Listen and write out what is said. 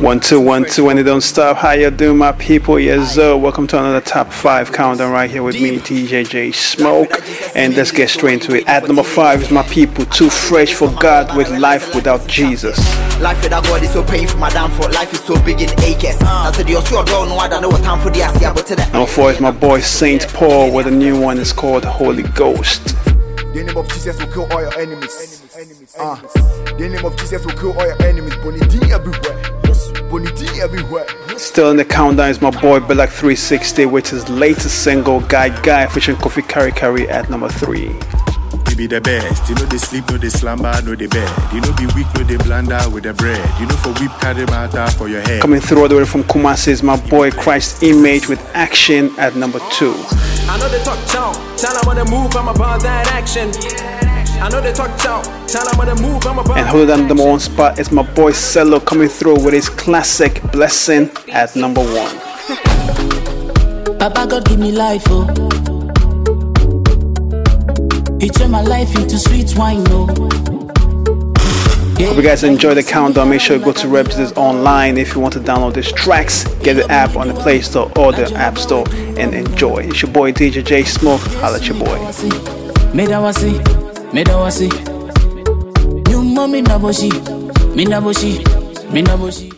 One two one two and it don't stop. How you doing, my people? Yes, sir. Welcome to another top five countdown right here with me, DJ JaySmoke. And let's get straight into it. At number five is my people, too fresh for God with life without Jesus. Life without God is so painful, madam. For life is so big in acres. I said you're sure don't know I don't know what time for the Asia, but today. Number four is my boy Saint Paul, with a new one is called Holy Ghost. The name of Jesus will kill all your enemies. Uh, the name of Jesus will kill all your enemies. Bonity everywhere. Bonity everywhere. Still in the countdown is my boy Belak 360 with his latest single Guy Guy featuring Kofi Kari Kari at number three. You be the best. You know they sleep, no they slumber, no they bed. You know be weak, no they blunder with the bread. You know for whip carry matter for your head. Coming through all the way from Kumasi is my boy Christ Image with Action at number two. I know they talk chow, tell them wanna move, I'm about that action. I know they talk chow, tell them wanna move, I'm about And holding down the number one spot is my boy Cello coming through with his classic Blessing at number one. Papa God give me life, oh. He turned my life into sweet wine, oh. Hope you guys enjoy the countdown. Make sure you go to Reps online if you want to download these tracks. Get the app on the Play Store or the App Store and enjoy. It's your boy DJ JaySmoke. Holla at your boy. Me da wasi. You mommy na boshi, me na boshi, me na boshi.